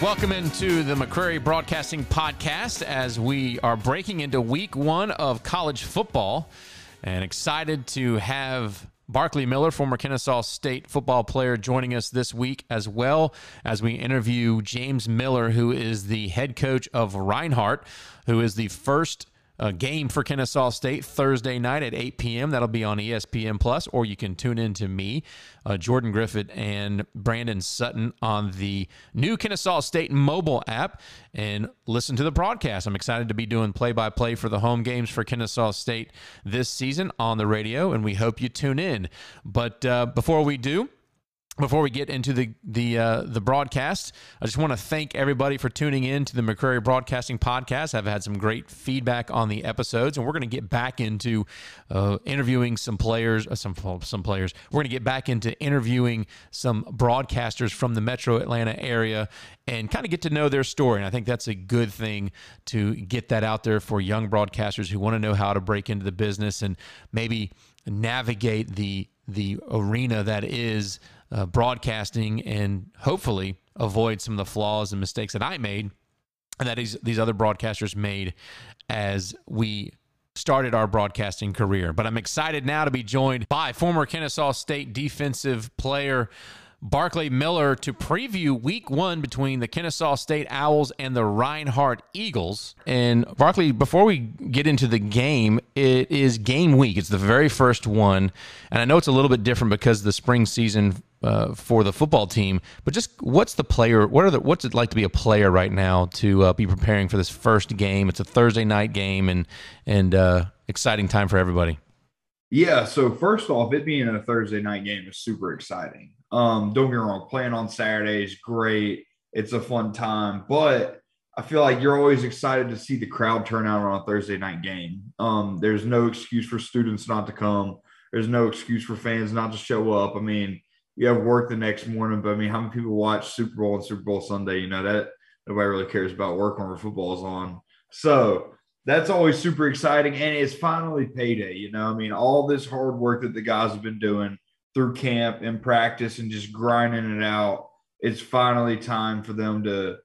Welcome into the McCrary Broadcasting Podcast as we are breaking into week one of college football and excited to have Barkley Miller, former Kennesaw State football player, joining us this week, as well as we interview James Miller, who is the head coach of Reinhardt, who is the first a game for Kennesaw State Thursday night at 8 p.m. That'll be on ESPN Plus, or you can tune in to me, uh, Jordan Griffith, and Brandon Sutton on the new Kennesaw State mobile app and listen to the broadcast. I'm excited to be doing play by play for the home games for Kennesaw State this season on the radio, and we hope you tune in. But uh, before we do, before we get into the the uh, the broadcast, I just want to thank everybody for tuning in to the McCrary Broadcasting Podcast. I've had some great feedback on the episodes, and we're going to get back into uh, interviewing some players, uh, some some players. We're going to get back into interviewing some broadcasters from the Metro Atlanta area and kind of get to know their story. And I think that's a good thing to get that out there for young broadcasters who want to know how to break into the business and maybe navigate the the arena that is uh, broadcasting and hopefully avoid some of the flaws and mistakes that I made and that these, these other broadcasters made as we started our broadcasting career. But I'm excited now to be joined by former Kennesaw State defensive player Barclay Miller to preview week one between the Kennesaw State Owls and the Reinhardt Eagles. And Barclay, before we get into the game, it is game week. It's the very first one. And I know it's a little bit different because the spring season uh, for the football team. But just what's the player? What are the? What's it like to be a player right now to uh, be preparing for this first game? It's a Thursday night game, and and uh, exciting time for everybody. Yeah. So first off, it being a Thursday night game is super exciting. Um, don't get me wrong, playing on Saturday is great. It's a fun time, but I feel like you're always excited to see the crowd turn out on a Thursday night game. Um, there's no excuse for students not to come. There's no excuse for fans not to show up. I mean, you have work the next morning, but I mean, how many people watch Super Bowl and Super Bowl Sunday? You know that nobody really cares about work when football is on. So that's always super exciting, and it's finally payday. You know, I mean, all this hard work that the guys have been doing through camp and practice and just grinding it out. It's finally time for them to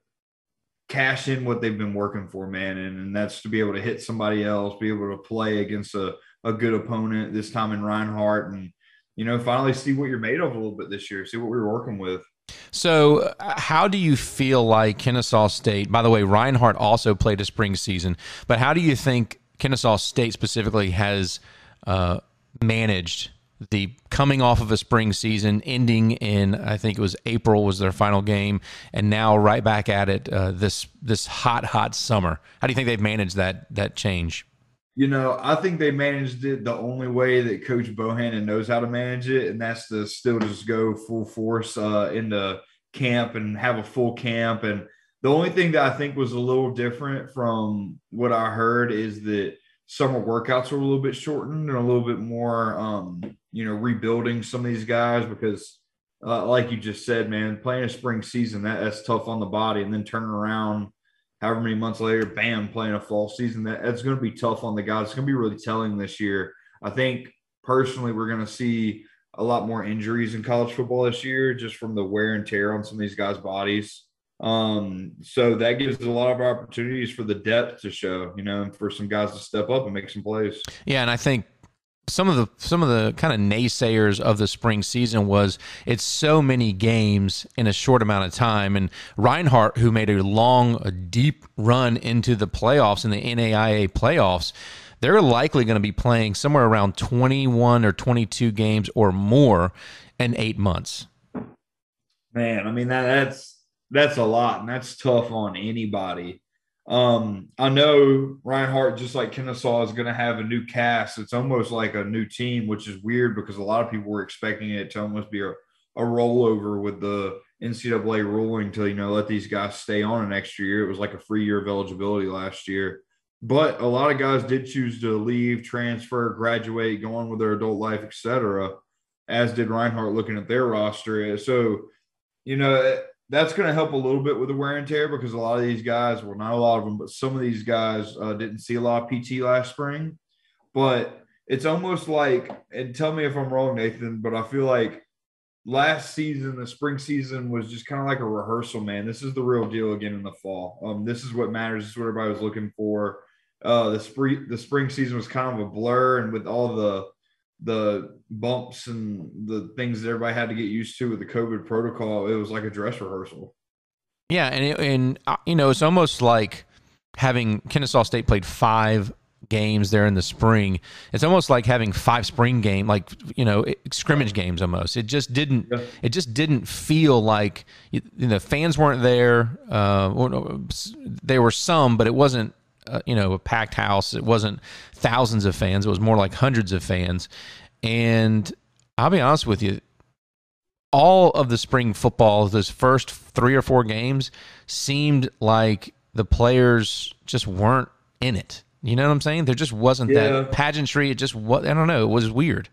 cash in what they've been working for, man. And, and that's to be able to hit somebody else, be able to play against a, a good opponent, this time in Reinhardt, and, you know, finally see what you're made of a little bit this year, see what we are working with. So, uh, how do you feel like Kennesaw State? By the way, Reinhardt also played a spring season, but how do you think Kennesaw State specifically has uh, managed the coming off of a spring season, ending in I think it was April was their final game, and now right back at it uh, this this hot hot summer. How do you think they've managed that that change? You know, I think they managed it the only way that Coach Bohannon knows how to manage it, and that's to still just go full force uh, into camp and have a full camp. And the only thing that I think was a little different from what I heard is that summer workouts were a little bit shortened and a little bit more um, you know, rebuilding some of these guys because, uh, like you just said, man, playing a spring season that, that's tough on the body, and then turning around however many months later, bam, playing a fall season that, that's going to be tough on the guys. It's going to be really telling this year. I think personally, we're going to see a lot more injuries in college football this year, just from the wear and tear on some of these guys' bodies. Um, so that gives a lot of opportunities for the depth to show, you know, and for some guys to step up and make some plays. Yeah, and I think some of the some of the kind of naysayers of the spring season was it's so many games in a short amount of time and Reinhardt who made a long a deep run into the playoffs in the NAIA playoffs they're likely going to be playing somewhere around 21 or 22 games or more in 8 months. Man i mean that, that's that's a lot and that's tough on anybody um, I know Reinhardt, just like Kennesaw, is going to have a new cast. It's almost like a new team, which is weird because a lot of people were expecting it to almost be a, a rollover with the NCAA ruling to, you know, let these guys stay on an extra year. It was like a free year of eligibility last year. But a lot of guys did choose to leave, transfer, graduate, go on with their adult life, etc. As did Reinhardt looking at their roster. So, you know, that's going to help a little bit with the wear and tear because a lot of these guys, well, not a lot of them, but some of these guys uh, didn't see a lot of PT last spring. But it's almost like, and tell me if I'm wrong, Nathan, but I feel like last season, the spring season was just kind of like a rehearsal, man. This is the real deal again in the fall. Um, this is what matters. This is what everybody was looking for. Uh, the spring the spring season was kind of a blur, and with all the the bumps and the things that everybody had to get used to with the COVID protocol, it was like a dress rehearsal. Yeah, and it, and uh, you know, it's almost like having Kennesaw State played five games there in the spring. It's almost like having five spring game, like you know, scrimmage games almost. It just didn't. Yeah. It just didn't feel like you know fans weren't there. Uh, there were some, but it wasn't. Uh, you know, a packed house. It wasn't thousands of fans. It was more like hundreds of fans. And I'll be honest with you, all of the spring football, those first three or four games, seemed like the players just weren't in it. You know what I'm saying? There just wasn't yeah. that pageantry. It just was. I don't know. It was weird.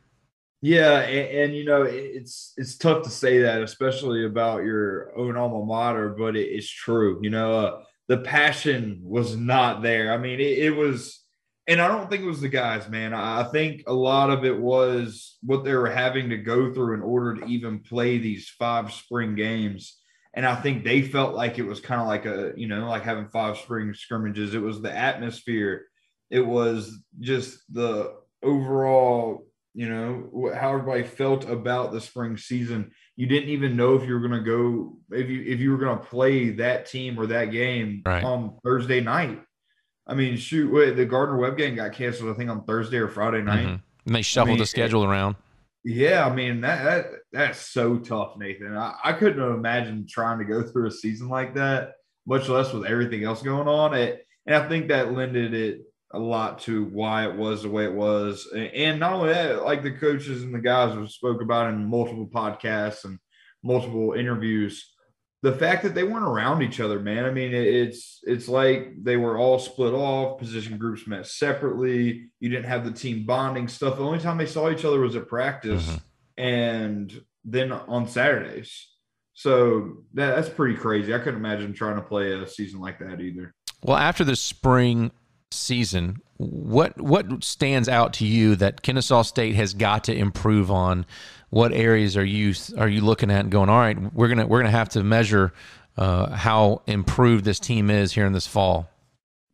Yeah, and, and, you know it's it's tough to say that, especially about your own alma mater, but it, it's true. You know, uh, the passion was not there. I mean, it, it, was, and I don't think it was the guys, man. I think a lot of it was what they were having to go through in order to even play these five spring games. And I think they felt like it was kind of like a, you know, like having five spring scrimmages. It was the atmosphere it was just the overall, you know, how everybody felt about the spring season. You didn't even know if you were going to go if you if you were going to play that team or that game right. on Thursday night. I mean, shoot, wait, the Gardner Webb game got canceled. I think on Thursday or Friday night. Mm-hmm. And they shuffled I mean, the schedule around. Yeah, I mean that, that that's so tough, Nathan. I, I couldn't have imagined trying to go through a season like that, much less with everything else going on. It, and I think that lended it a lot to why it was the way it was. And not only that, like the coaches and the guys have spoke about in multiple podcasts and multiple interviews, the fact that they weren't around each other, man. I mean, it's it's like they were all split off, position groups met separately. You didn't have the team bonding stuff. The only time they saw each other was at practice mm-hmm. and then on Saturdays. So that, that's pretty crazy. I couldn't imagine trying to play a season like that either. Well, after the spring season, what what stands out to you that Kennesaw State has got to improve on? What areas are you are you looking at and going? All right, we're gonna we're gonna have to measure uh, how improved this team is here in this fall.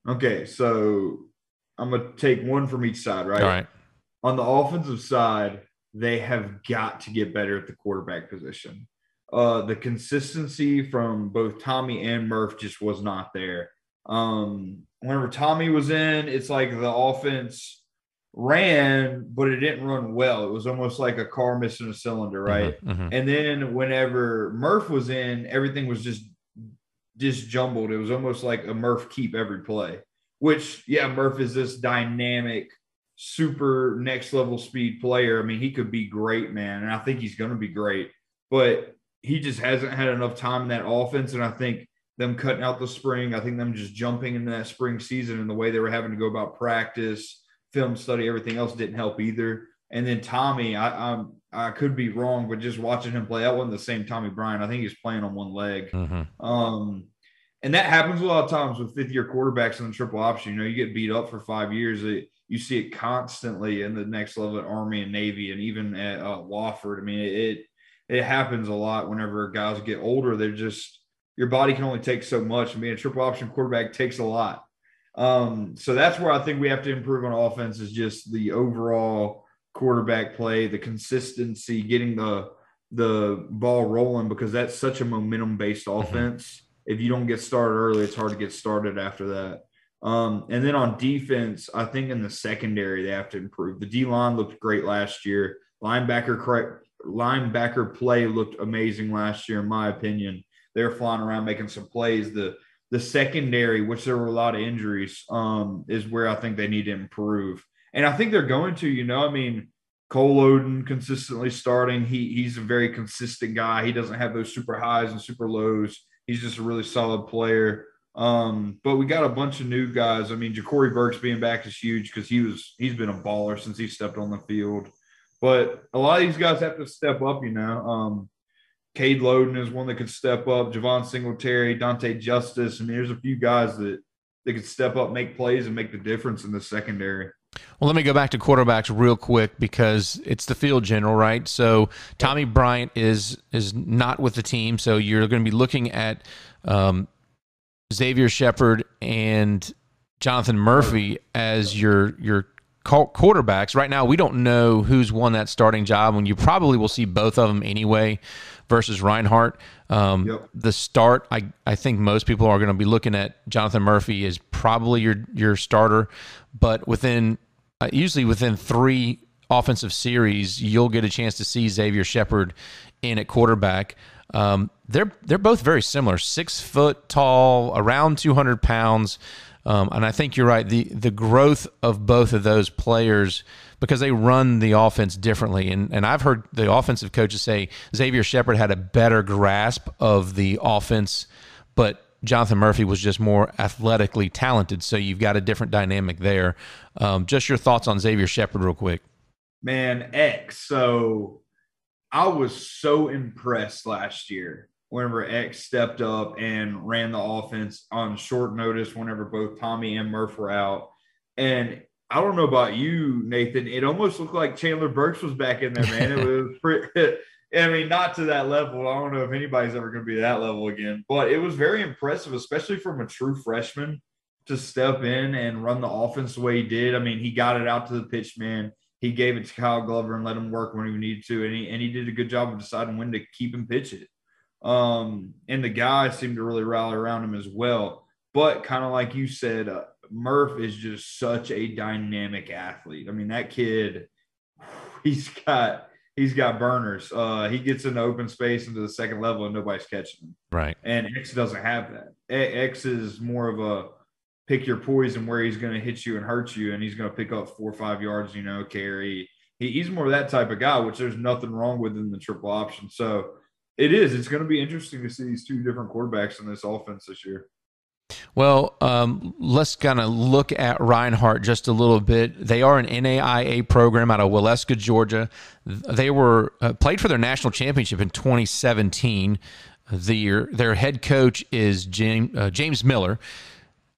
Okay, so I'm gonna take one from each side, right? All right. On the offensive side, they have got to get better at the quarterback position. Uh, the consistency from both Tommy and Murph just was not there. Um, whenever Tommy was in, it's like the offense ran, but it didn't run well. It was almost like a car missing a cylinder, mm-hmm, right? Mm-hmm, mm-hmm. And then whenever Murph was in, everything was just disjumbled. It was almost like a Murph keep every play, which, yeah, Murph is this dynamic, super next level speed player. I mean, he could be great, man. And I think he's going to be great, but he just hasn't had enough time in that offense. And I think them cutting out the spring. I think them just jumping into that spring season and the way they were having to go about practice, film study, everything else didn't help either. And then Tommy, I I'm, I could be wrong, but just watching him play, that wasn't the same Tommy Bryan. I think he's playing on one leg. Mm-hmm. Um, and that happens a lot of times with fifth year quarterbacks in the triple option. You know, you get beat up for five years. It, you see it constantly in the next level at Army and Navy, and even at uh, Wofford. I mean, it it happens a lot whenever guys get older. They're just your body can only take so much. And being a triple option quarterback takes a lot. Um, so that's where I think we have to improve on offense is just the overall quarterback play, the consistency, getting the the ball rolling because that's such a momentum based mm-hmm. offense. If you don't get started early, it's hard to get started after that. Um, and then on defense, I think in the secondary they have to improve. The D line looked great last year. Linebacker linebacker play looked amazing last year, in my opinion they're flying around making some plays. The the secondary, which there were a lot of injuries, um, is where I think they need to improve. And I think they're going to, you know, I mean, Cole Oden consistently starting. He he's a very consistent guy. He doesn't have those super highs and super lows. He's just a really solid player. Um, but we got a bunch of new guys. I mean, Ja'Cory Burks being back is huge because he was he's been a baller since he stepped on the field. But a lot of these guys have to step up, you know. Um, Cade Loden is one that could step up. Javon Singletary, Dante Justice. I mean, there's a few guys that they could step up, make plays, and make the difference in the secondary. Well, let me go back to quarterbacks real quick because it's the field general, right? So Tommy Bryant is is not with the team, so you're going to be looking at um, Xavier Shepard and Jonathan Murphy as your your quarterbacks. Right now, we don't know who's won that starting job, and you probably will see both of them anyway versus Reinhardt. Um, yep. The start, I, I think most people are going to be looking at Jonathan Murphy as probably your your starter, but within uh, usually within three offensive series, you'll get a chance to see Xavier Shepard in at quarterback. Um, they're they're both very similar, six foot tall, around two hundred pounds. Um, and I think you're right. The the growth of both of those players because they run the offense differently. And and I've heard the offensive coaches say Xavier Shepard had a better grasp of the offense, but Jonathan Murphy was just more athletically talented. So you've got a different dynamic there. Um, just your thoughts on Xavier Shepard, real quick. Man, X. So I was so impressed last year whenever X stepped up and ran the offense on short notice whenever both Tommy and Murph were out. And I don't know about you, Nathan. It almost looked like Chandler Burks was back in there, man. It was pretty, I mean, not to that level. I don't know if anybody's ever going to be that level again, but it was very impressive, especially from a true freshman to step in and run the offense the way he did. I mean, he got it out to the pitch man. He gave it to Kyle Glover and let him work when he needed to, and he and he did a good job of deciding when to keep him pitch it. Um, and the guys seemed to really rally around him as well. But kind of like you said, uh, Murph is just such a dynamic athlete. I mean, that kid, he's got he's got burners. Uh, he gets into open space into the second level and nobody's catching him. Right. And X doesn't have that. X is more of a pick your poison where he's going to hit you and hurt you, and he's going to pick up four or five yards. You know, carry. He, he's more that type of guy, which there's nothing wrong with in the triple option. So it is. It's going to be interesting to see these two different quarterbacks in this offense this year. Well, um, let's kind of look at Reinhardt just a little bit. They are an NAIA program out of Waleska, Georgia. They were uh, played for their national championship in 2017. The, their head coach is uh, James Miller.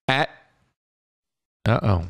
At uh oh,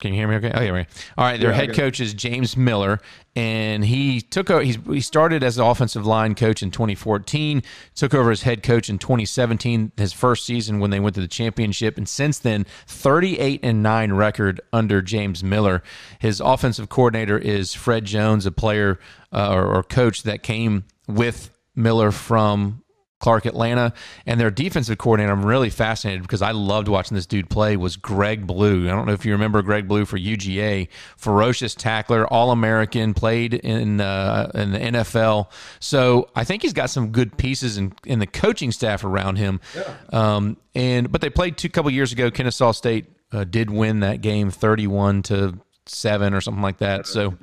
can you hear me? Okay. Oh yeah. Right. All right. Their yeah, head coach is James Miller, and he took over. He's, he started as an offensive line coach in 2014. Took over as head coach in 2017, his first season when they went to the championship, and since then, 38 and nine record under James Miller. His offensive coordinator is Fred Jones, a player uh, or, or coach that came with Miller from Clark Atlanta, and their defensive coordinator. I'm really fascinated because I loved watching this dude play. Was Greg Blue? I don't know if you remember Greg Blue for UGA, ferocious tackler, All American, played in uh, in the NFL. So I think he's got some good pieces in, in the coaching staff around him. Yeah. Um, and but they played two couple years ago. Kennesaw State uh, did win that game, 31 to seven or something like that. So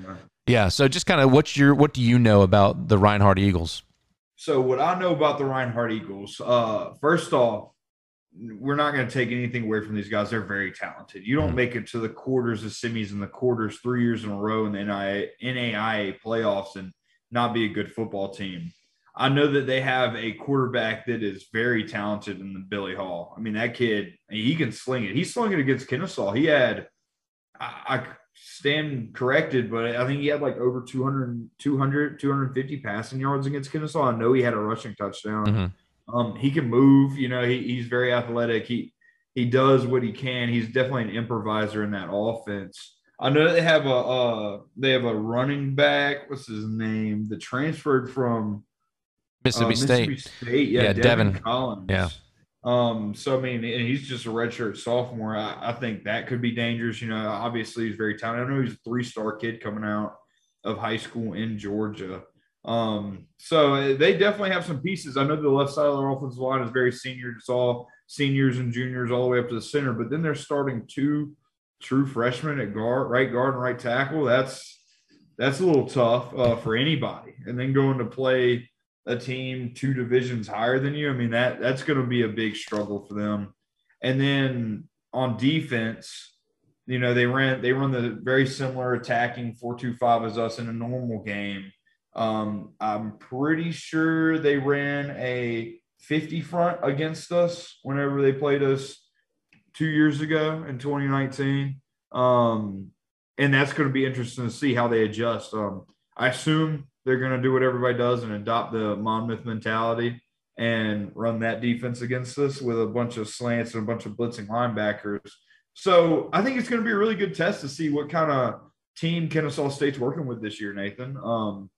yeah. So just kind of what's your what do you know about the Reinhardt Eagles? So what I know about the Reinhardt Eagles, uh, first off, we're not going to take anything away from these guys. They're very talented. You don't mm-hmm. make it to the quarters of semis and the quarters three years in a row in the NAIA, NAIA playoffs and not be a good football team. I know that they have a quarterback that is very talented in the Billy Hall. I mean, that kid, he can sling it. He slung it against Kennesaw. He had, I, I stand corrected, but I think he had like over 200, 200 250 passing yards against Kennesaw. I know he had a rushing touchdown. Mm-hmm. Um, he can move. You know, he, he's very athletic. He he does what he can. He's definitely an improviser in that offense. I know they have a uh, they have a running back. What's his name? The transferred from Mississippi, uh, Mississippi State. State. Yeah, yeah Devin, Devin Collins. Yeah. Um, so I mean, and he's just a redshirt sophomore. I, I, think that could be dangerous. You know, obviously he's very talented. I know he's a three-star kid coming out of high school in Georgia. Um, so uh, they definitely have some pieces. I know the left side of their offensive line is very senior. It's all seniors and juniors all the way up to the center, but then they're starting two true freshmen at guard, right guard and right tackle. That's that's a little tough uh, for anybody. And then going to play a team two divisions higher than you, I mean that that's going to be a big struggle for them. And then on defense, you know they ran they run the very similar attacking four two five as us in a normal game. Um, I'm pretty sure they ran a 50 front against us whenever they played us two years ago in 2019. Um, and that's going to be interesting to see how they adjust. Um, I assume they're going to do what everybody does and adopt the Monmouth mentality and run that defense against us with a bunch of slants and a bunch of blitzing linebackers. So I think it's going to be a really good test to see what kind of team Kennesaw State's working with this year, Nathan. Um,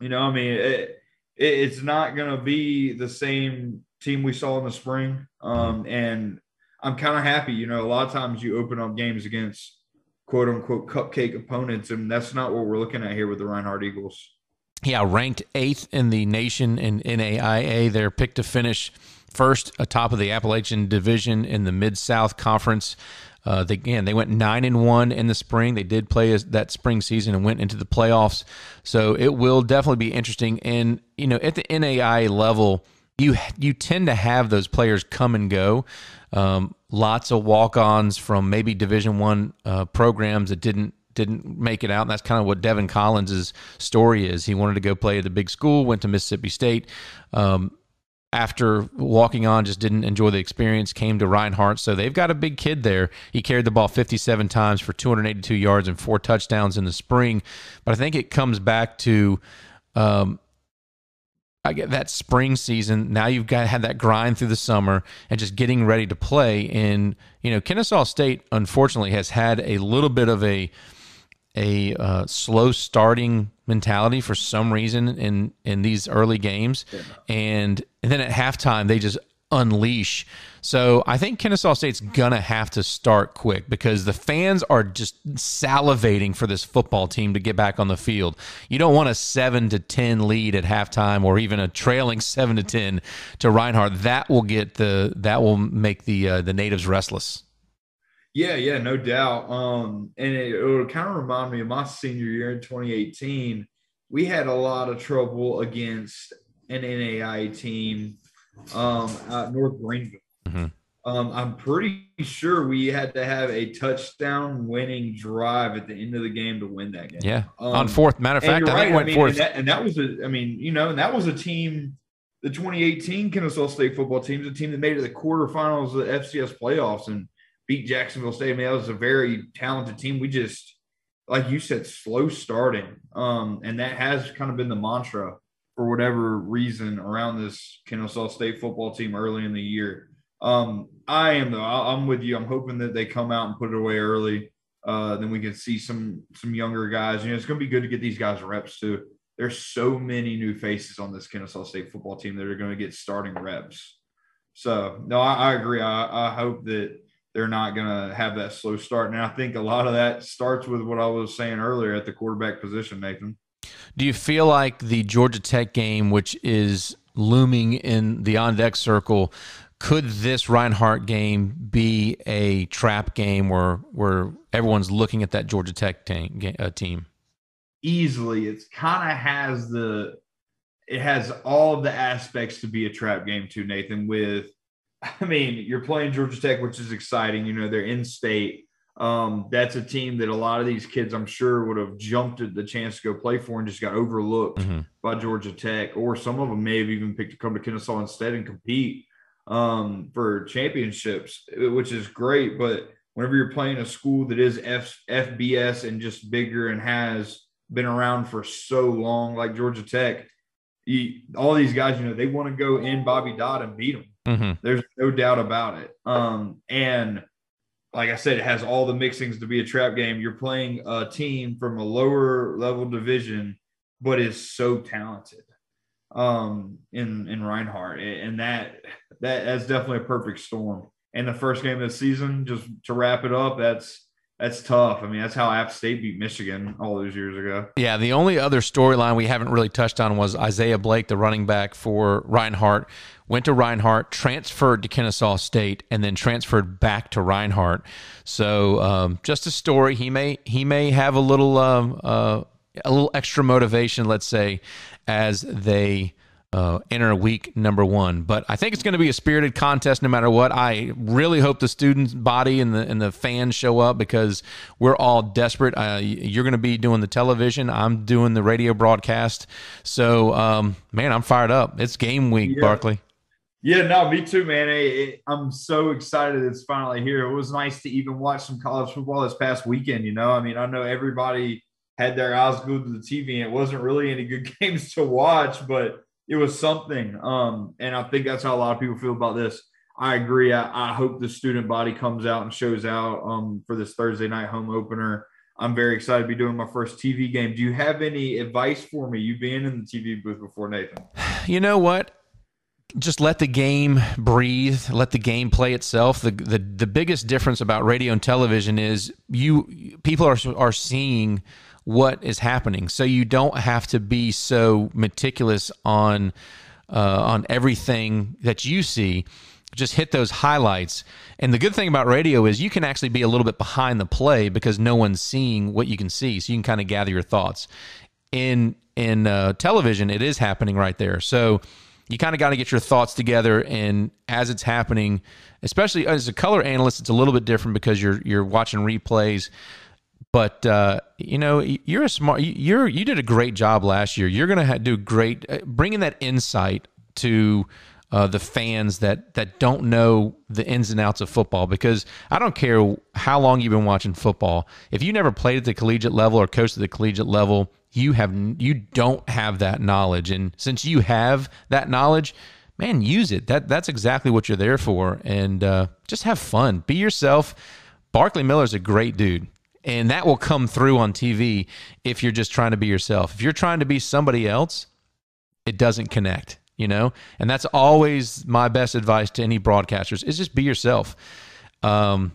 you know, I mean, it, it, it's not going to be the same team we saw in the spring. Um, and I'm kind of happy. You know, a lot of times you open up games against quote unquote cupcake opponents, and that's not what we're looking at here with the Reinhardt Eagles. Yeah, ranked eighth in the nation in NAIA. They're picked to finish first atop of the Appalachian Division in the Mid South Conference. Uh, they, again, they went nine and one in the spring. They did play that spring season and went into the playoffs. So it will definitely be interesting. And you know, at the NAIA level, you you tend to have those players come and go. Um, lots of walk-ons from maybe Division One uh, programs that didn't didn't make it out. And that's kind of what Devin Collins's story is. He wanted to go play at the big school, went to Mississippi State. Um, after walking on, just didn't enjoy the experience, came to Reinhardt. So they've got a big kid there. He carried the ball 57 times for 282 yards and four touchdowns in the spring. But I think it comes back to um, I get that spring season. Now you've got had that grind through the summer and just getting ready to play. And you know, Kennesaw State unfortunately has had a little bit of a a uh, slow starting mentality for some reason in in these early games, and, and then at halftime they just unleash. So I think Kennesaw State's gonna have to start quick because the fans are just salivating for this football team to get back on the field. You don't want a seven to ten lead at halftime or even a trailing seven to ten to Reinhardt. That will get the that will make the uh, the natives restless. Yeah, yeah, no doubt. Um, and it, it would kind of remind me of my senior year in 2018. We had a lot of trouble against an NAI team um, at North Greenville. Mm-hmm. Um, I'm pretty sure we had to have a touchdown winning drive at the end of the game to win that game. Yeah, um, on fourth. Matter of fact, I right. think went I mean, fourth. And that, and that was a, I mean, you know, and that was a team. The 2018 Kennesaw State football team is a team that made it to the quarterfinals of the FCS playoffs, and beat Jacksonville State. I mean, that was a very talented team. We just, like you said, slow starting. Um, and that has kind of been the mantra for whatever reason around this Kennesaw State football team early in the year. Um, I am though. I'm with you. I'm hoping that they come out and put it away early. Uh, then we can see some some younger guys. You know, it's going to be good to get these guys reps too. There's so many new faces on this Kennesaw State football team that are going to get starting reps. So no, I, I agree. I, I hope that they're not going to have that slow start. And I think a lot of that starts with what I was saying earlier at the quarterback position, Nathan. Do you feel like the Georgia Tech game, which is looming in the on deck circle, could this Reinhardt game be a trap game where where everyone's looking at that Georgia Tech uh, team? Easily, it's kind of has the it has all of the aspects to be a trap game too, Nathan. With I mean, you're playing Georgia Tech, which is exciting. You know, they're in state. Um, that's a team that a lot of these kids, I'm sure, would have jumped at the chance to go play for and just got overlooked mm-hmm. by Georgia Tech. Or some of them may have even picked to come to Kennesaw instead and compete um, for championships, which is great. But whenever you're playing a school that is F- FBS and just bigger and has been around for so long, like Georgia Tech, you, all these guys, you know, they want to go in Bobby Dodd and beat them. Mm-hmm. There's no doubt about it. Um, and like I said, it has all the mixings to be a trap game. You're playing a team from a lower level division, but is so talented um, in in Reinhardt, and that that that's definitely a perfect storm. And the first game of the season, just to wrap it up, that's that's tough. I mean, that's how App State beat Michigan all those years ago. Yeah, the only other storyline we haven't really touched on was Isaiah Blake, the running back for Reinhardt, went to Reinhardt, transferred to Kennesaw State, and then transferred back to Reinhardt. So, um, just a story. He may he may have a little um, uh, a little extra motivation, let's say, as they uh, enter week number one. But I think it's going to be a spirited contest no matter what. I really hope the students' body and the and the fans show up because we're all desperate. Uh, you're going to be doing the television. I'm doing the radio broadcast. So, um, man, I'm fired up. It's game week, yeah. Barkley. Yeah, no, me too, man. I'm so excited it's finally here. It was nice to even watch some college football this past weekend. You know, I mean, I know everybody had their eyes glued to the TV, and it wasn't really any good games to watch, but it was something. Um, and I think that's how a lot of people feel about this. I agree. I, I hope the student body comes out and shows out um, for this Thursday night home opener. I'm very excited to be doing my first TV game. Do you have any advice for me? You being in the TV booth before, Nathan? You know what? Just let the game breathe, let the game play itself. The, the the biggest difference about radio and television is you people are are seeing what is happening, so you don't have to be so meticulous on uh, on everything that you see. Just hit those highlights. And the good thing about radio is you can actually be a little bit behind the play because no one's seeing what you can see, so you can kind of gather your thoughts. In in uh, television, it is happening right there. So you kind of got to get your thoughts together and as it's happening especially as a color analyst it's a little bit different because you're you're watching replays. But uh, you know you're a smart you're you did a great job last year. You're going to do great uh, bringing that insight to uh, the fans that that don't know the ins and outs of football. Because I don't care how long you've been watching football if you never played at the collegiate level or coached at the collegiate level you have you don't have that knowledge. And since you have that knowledge man use it. That that's exactly what you're there for. And uh, just have fun. Be yourself. Barkley miller's a great dude. And that will come through on tv if you're just trying to be yourself. If you're trying to be somebody else it doesn't connect you know? And that's always my best advice to any broadcasters is just be yourself. Um,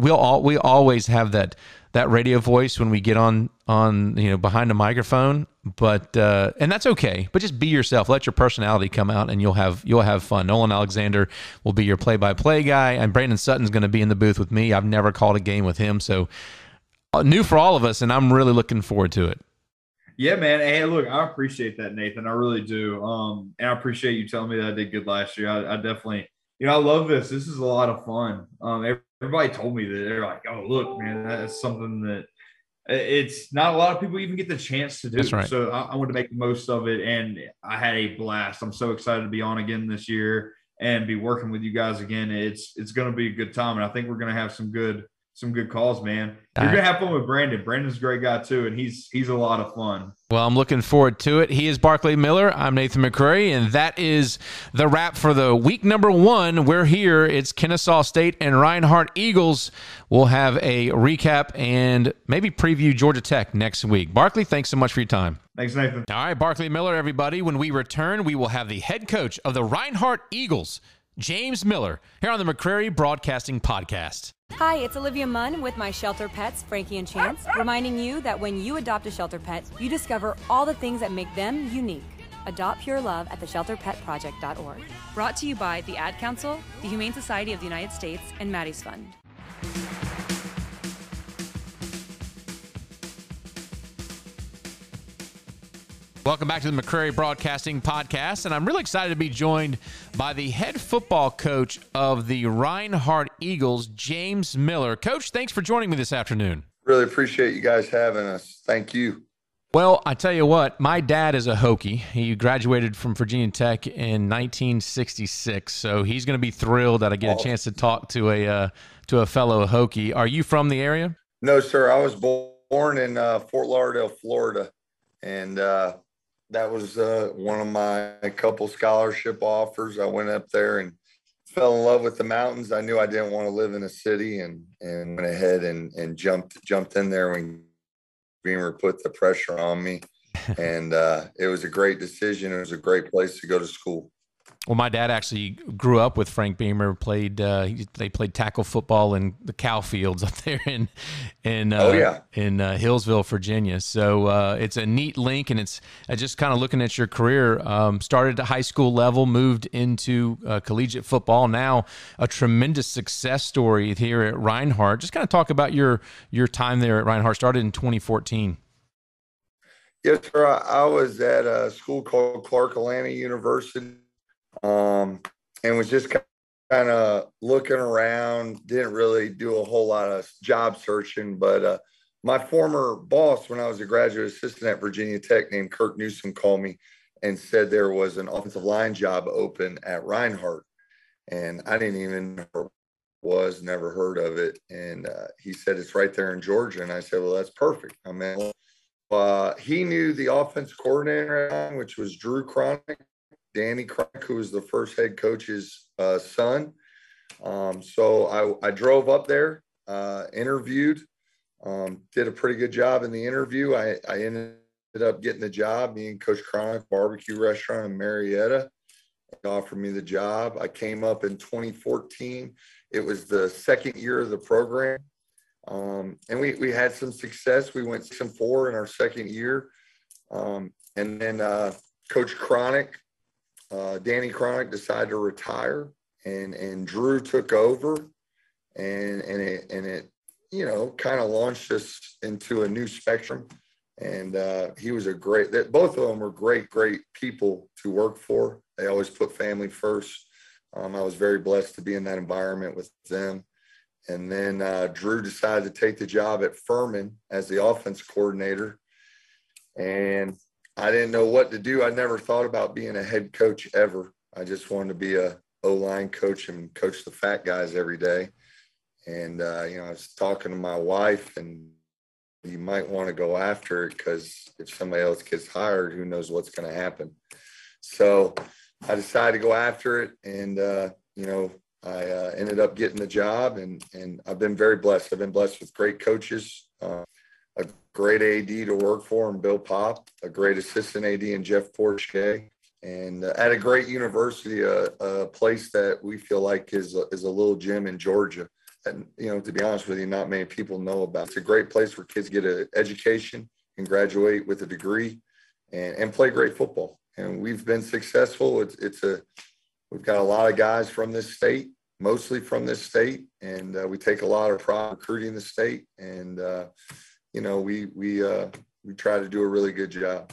we'll all we always have that that radio voice when we get on on you know behind a microphone but uh, and that's okay but just be yourself. Let your personality come out and you'll have you'll have fun. Nolan alexander will be your play-by-play guy and brandon sutton's going to be in the booth with me. I've never called a game with him so uh, new for all of us and i'm really looking forward to it yeah, man. Hey, look, I appreciate that, Nathan. I really do. Um, and I appreciate you telling me that I did good last year. I, I definitely, you know, I love this. This is a lot of fun. Um, everybody told me that they're like, oh, look, man, that's something that it's not a lot of people even get the chance to do. That's right. So I, I want to make the most of it. And I had a blast. I'm so excited to be on again this year and be working with you guys again. It's it's going to be a good time. And I think we're going to have some good some good calls, man. You're gonna have fun with Brandon. Brandon's a great guy too, and he's he's a lot of fun. Well, I'm looking forward to it. He is Barclay Miller. I'm Nathan McCrary, and that is the wrap for the week number one. We're here. It's Kennesaw State and Reinhardt Eagles. We'll have a recap and maybe preview Georgia Tech next week. Barclay, thanks so much for your time. Thanks, Nathan. All right, Barclay Miller, everybody. When we return, we will have the head coach of the Reinhardt Eagles, James Miller, here on the McCrary Broadcasting Podcast. Hi, it's Olivia Munn with my shelter pets, Frankie and Chance, reminding you that when you adopt a shelter pet, you discover all the things that make them unique. Adopt Pure Love at theshelterpetproject.org. Brought to you by the Ad Council, the Humane Society of the United States, and Maddie's Fund. Welcome back to the McCrary Broadcasting Podcast, and I'm really excited to be joined by the head football coach of the Reinhardt Eagles, James Miller. Coach, thanks for joining me this afternoon. Really appreciate you guys having us. Thank you. Well, I tell you what, my dad is a Hokie. He graduated from Virginia Tech in 1966, so he's going to be thrilled that I get a chance to talk to a uh, to a fellow Hokie. Are you from the area? No, sir. I was born in uh, Fort Lauderdale, Florida, and uh, that was uh, one of my couple scholarship offers. I went up there and fell in love with the mountains. I knew I didn't want to live in a city, and and went ahead and and jumped jumped in there when Beamer put the pressure on me. and uh, it was a great decision. It was a great place to go to school. Well, my dad actually grew up with Frank Beamer. Played uh, they played tackle football in the cow fields up there in in uh, oh, yeah. in uh, Hillsville, Virginia. So uh, it's a neat link, and it's uh, just kind of looking at your career. Um, started at high school level, moved into uh, collegiate football. Now a tremendous success story here at Reinhardt. Just kind of talk about your your time there at Reinhardt. Started in 2014. Yes, sir. I, I was at a school called Clark Atlanta University um, and was just kind of looking around. Didn't really do a whole lot of job searching, but uh, my former boss, when I was a graduate assistant at Virginia Tech, named Kirk Newsom, called me and said there was an offensive line job open at Reinhardt. And I didn't even was, never heard of it. And uh, he said, it's right there in Georgia. And I said, well, that's perfect. I mean, uh, he knew the offense coordinator, which was Drew Cronic, Danny Cronic, who was the first head coach's uh, son. Um, so I, I, drove up there, uh, interviewed, um, did a pretty good job in the interview. I, I ended up getting the job. Me and Coach Cronic Barbecue Restaurant in Marietta offered me the job. I came up in 2014. It was the second year of the program. Um, and we, we had some success. We went six and four in our second year. Um, and then uh, Coach Cronic, uh, Danny Cronic decided to retire and, and Drew took over and, and it, and it, you know, kind of launched us into a new spectrum. And uh, he was a great, that both of them were great, great people to work for. They always put family first. Um, I was very blessed to be in that environment with them. And then uh, Drew decided to take the job at Furman as the offense coordinator. And I didn't know what to do. I never thought about being a head coach ever. I just wanted to be a O line coach and coach the fat guys every day. And, uh, you know, I was talking to my wife, and you might want to go after it because if somebody else gets hired, who knows what's going to happen. So I decided to go after it. And, uh, you know, I uh, ended up getting the job, and and I've been very blessed. I've been blessed with great coaches, uh, great AD to work for, and Bill Pop, a great assistant AD, and Jeff Porsche, and uh, at a great university, a, a, place that we feel like is a, is a little gym in Georgia. And you know, to be honest with you, not many people know about. It's a great place where kids get an education and graduate with a degree, and, and play great football. And we've been successful. It's it's a We've got a lot of guys from this state, mostly from this state, and uh, we take a lot of pride recruiting the state. And uh, you know, we we uh, we try to do a really good job.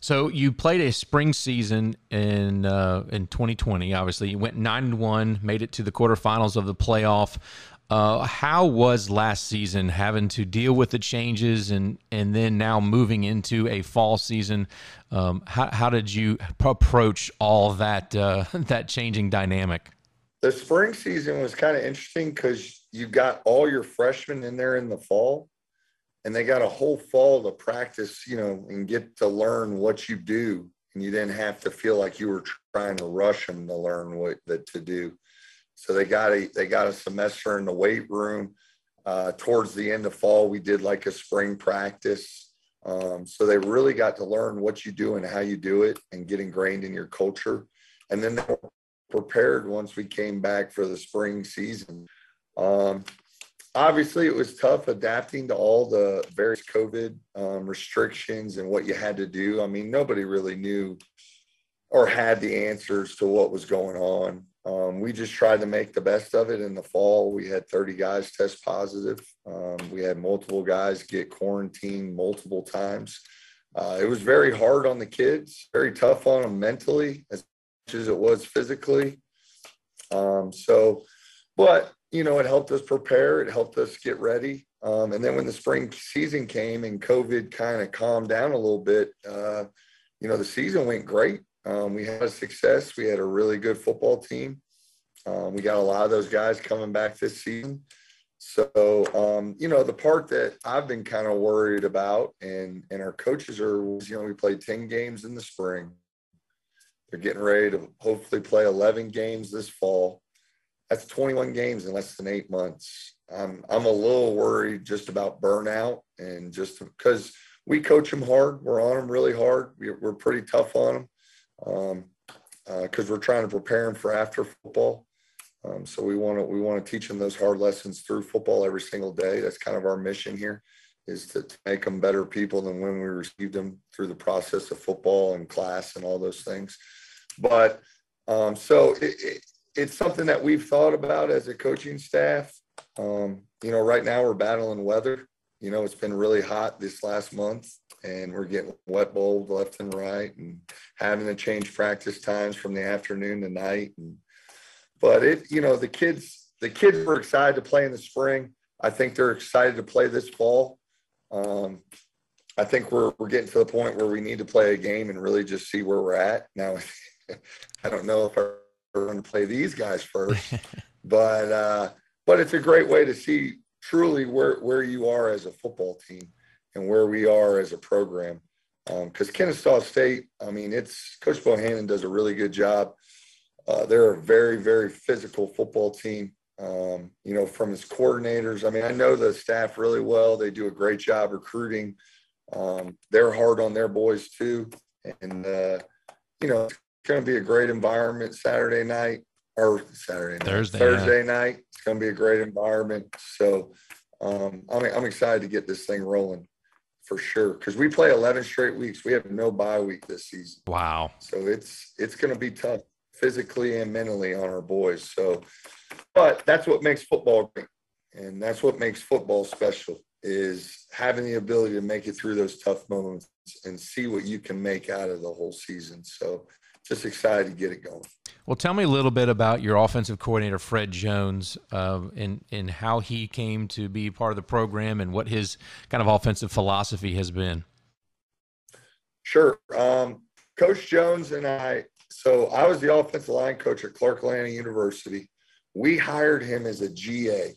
So you played a spring season in uh, in 2020. Obviously, you went nine and one, made it to the quarterfinals of the playoff. Uh, how was last season having to deal with the changes and and then now moving into a fall season? Um, how, how did you approach all that uh, that changing dynamic? The spring season was kind of interesting because you got all your freshmen in there in the fall, and they got a whole fall to practice, you know, and get to learn what you do, and you didn't have to feel like you were trying to rush them to learn what that to do. So they got a they got a semester in the weight room. Uh, towards the end of fall, we did like a spring practice. Um, so they really got to learn what you do and how you do it and get ingrained in your culture. And then they were prepared once we came back for the spring season. Um, obviously, it was tough adapting to all the various COVID um, restrictions and what you had to do. I mean, nobody really knew or had the answers to what was going on. Um, we just tried to make the best of it in the fall. We had 30 guys test positive. Um, we had multiple guys get quarantined multiple times. Uh, it was very hard on the kids, very tough on them mentally as much as it was physically. Um, so, but, you know, it helped us prepare, it helped us get ready. Um, and then when the spring season came and COVID kind of calmed down a little bit, uh, you know, the season went great. Um, we had a success. We had a really good football team. Um, we got a lot of those guys coming back this season. So, um, you know, the part that I've been kind of worried about, and and our coaches are, you know, we played ten games in the spring. They're getting ready to hopefully play eleven games this fall. That's twenty-one games in less than eight months. I'm I'm a little worried just about burnout and just because we coach them hard, we're on them really hard. We, we're pretty tough on them um, because uh, we're trying to prepare them for after football. Um, so we want to we want to teach them those hard lessons through football every single day. That's kind of our mission here, is to, to make them better people than when we received them through the process of football and class and all those things. But um, so it, it, it's something that we've thought about as a coaching staff. Um, you know, right now we're battling weather. You know, it's been really hot this last month, and we're getting wet bowled left and right, and having to change practice times from the afternoon to night. And but it, you know, the kids, the kids were excited to play in the spring. I think they're excited to play this fall. Um, I think we're we're getting to the point where we need to play a game and really just see where we're at. Now, I don't know if we're to play these guys first, but uh, but it's a great way to see truly where where you are as a football team and where we are as a program. Because um, Kennesaw State, I mean, it's Coach Bohannon does a really good job. Uh, they're a very very physical football team. Um, you know, from his coordinators. I mean, I know the staff really well. They do a great job recruiting. Um, they're hard on their boys too, and uh, you know going to be a great environment Saturday night or Saturday night, Thursday, Thursday yeah. night. It's going to be a great environment. So um, I'm I'm excited to get this thing rolling for sure because we play 11 straight weeks. We have no bye week this season. Wow. So it's it's going to be tough physically and mentally on our boys. So, but that's what makes football great, and that's what makes football special is having the ability to make it through those tough moments and see what you can make out of the whole season. So just excited to get it going. Well, tell me a little bit about your offensive coordinator, Fred Jones, uh, and, and how he came to be part of the program and what his kind of offensive philosophy has been. Sure. Um, coach Jones and I, so I was the offensive line coach at Clark Atlanta University. We hired him as a GA.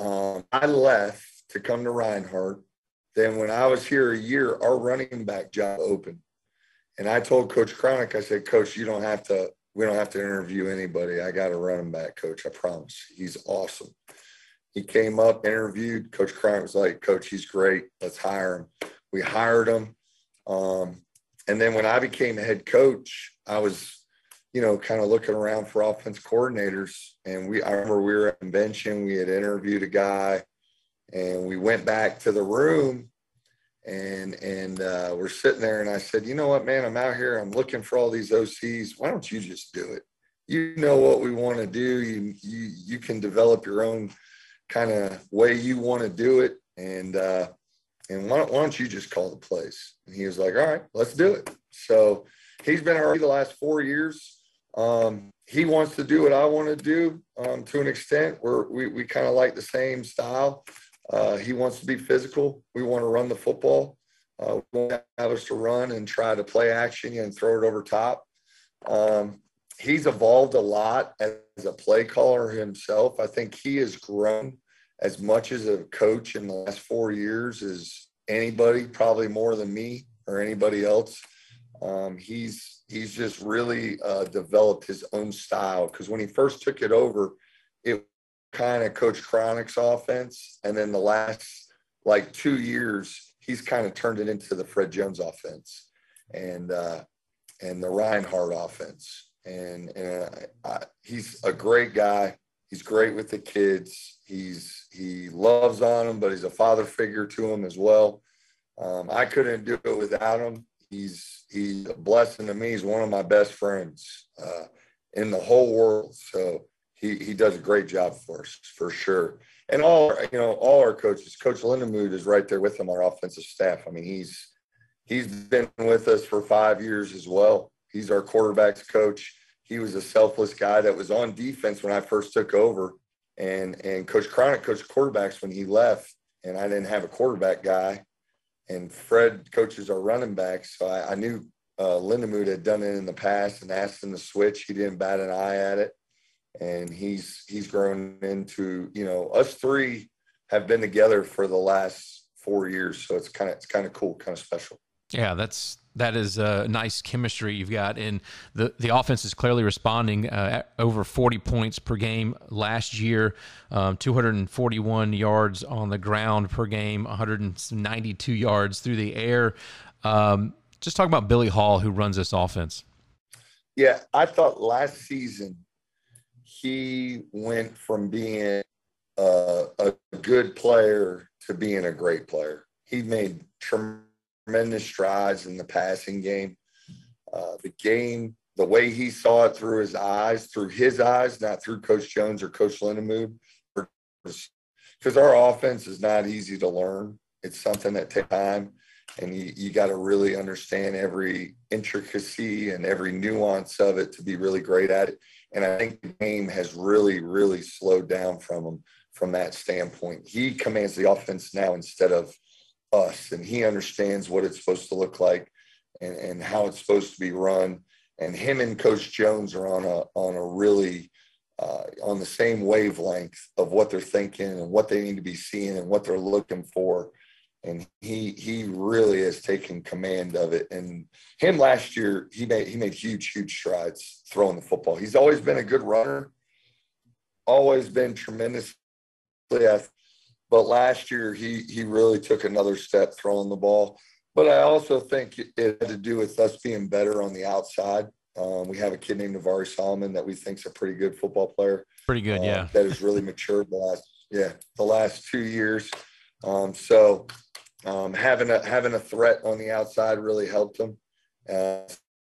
Um, I left to come to Reinhardt. Then when I was here a year, our running back job opened. And I told Coach Cronic, I said, Coach, you don't have to, we don't have to interview anybody. I got a running back coach. I promise. He's awesome. He came up, interviewed. Coach Cronic was like, Coach, he's great. Let's hire him. We hired him. Um, and then when I became head coach, I was, you know, kind of looking around for offense coordinators. And we, I remember we were at convention, we had interviewed a guy and we went back to the room and and uh, we're sitting there and i said you know what man? I'm out here. I'm looking for all these ocs why don't you just do it? You know what we want to do. You you you can develop your own kind of way you want to do it. And uh and why don't, why don't you just call the place? And he was like all right let's do it. So he's been already the last four years. Um, he wants to do what I want to do um, to an extent. We're, we we kind of like the same style. Uh, he wants to be physical. We want to run the football. Uh, we want to have us to run and try to play action and throw it over top. Um, he's evolved a lot as a play caller himself. I think he has grown as much as a coach in the last four years as anybody, probably more than me or anybody else. Um, he's he's just really uh, developed his own style because when he first took it over, it kind of Coach Cronic's offense, and then the last like two years, he's kind of turned it into the Fred Jones offense, and uh, and the Reinhardt offense, and and I, he's a great guy. He's great with the kids. He's he loves on them, but he's a father figure to them as well. Um, I couldn't do it without him. He's he's a blessing to me. He's one of my best friends uh, in the whole world. So he he does a great job for us for sure. And all you know, all our coaches, Coach Lindemood is right there with him, our offensive staff. I mean, he's he's been with us for five years as well. He's our quarterbacks coach. He was a selfless guy that was on defense when I first took over. And and Coach Cronic coached quarterbacks when he left, and I didn't have a quarterback guy. And Fred coaches our running backs. So I, I knew uh, Lindemood had done it in the past and asked him to switch. He didn't bat an eye at it and he's he's grown into you know us three have been together for the last four years. So it's kind of it's kind of cool kind of special. Yeah that's that is a nice chemistry you've got. And the the offense is clearly responding uh, over 40 points per game last year um, 241 yards on the ground per game 192 yards through the air. Um, just talk about billy hall who runs this offense. Yeah i thought last season he went from being a, a good player to being a great player. He made tremendous strides in the passing game. Uh, the game, the way he saw it through his eyes, through his eyes, not through Coach Jones or Coach Lindemood, because our offense is not easy to learn. It's something that takes time, and you, you got to really understand every intricacy and every nuance of it to be really great at it. And I think the game has really, really slowed down from him from that standpoint. He commands the offense now instead of us and he understands what it's supposed to look like and, and how it's supposed to be run. And him and Coach Jones are on a on a really uh, on the same wavelength of what they're thinking and what they need to be seeing and what they're looking for. And he he really has taken command of it. And him last year, he made he made huge huge strides throwing the football. He's always been a good runner, always been tremendously athletic. But last year, he he really took another step throwing the ball. But I also think it had to do with us being better on the outside. Um, we have a kid named Navari Solomon that we think is a pretty good football player. Pretty good, uh, yeah. That has really matured the last yeah the last two years. Um, so um, having a having a threat on the outside really helped him. Uh,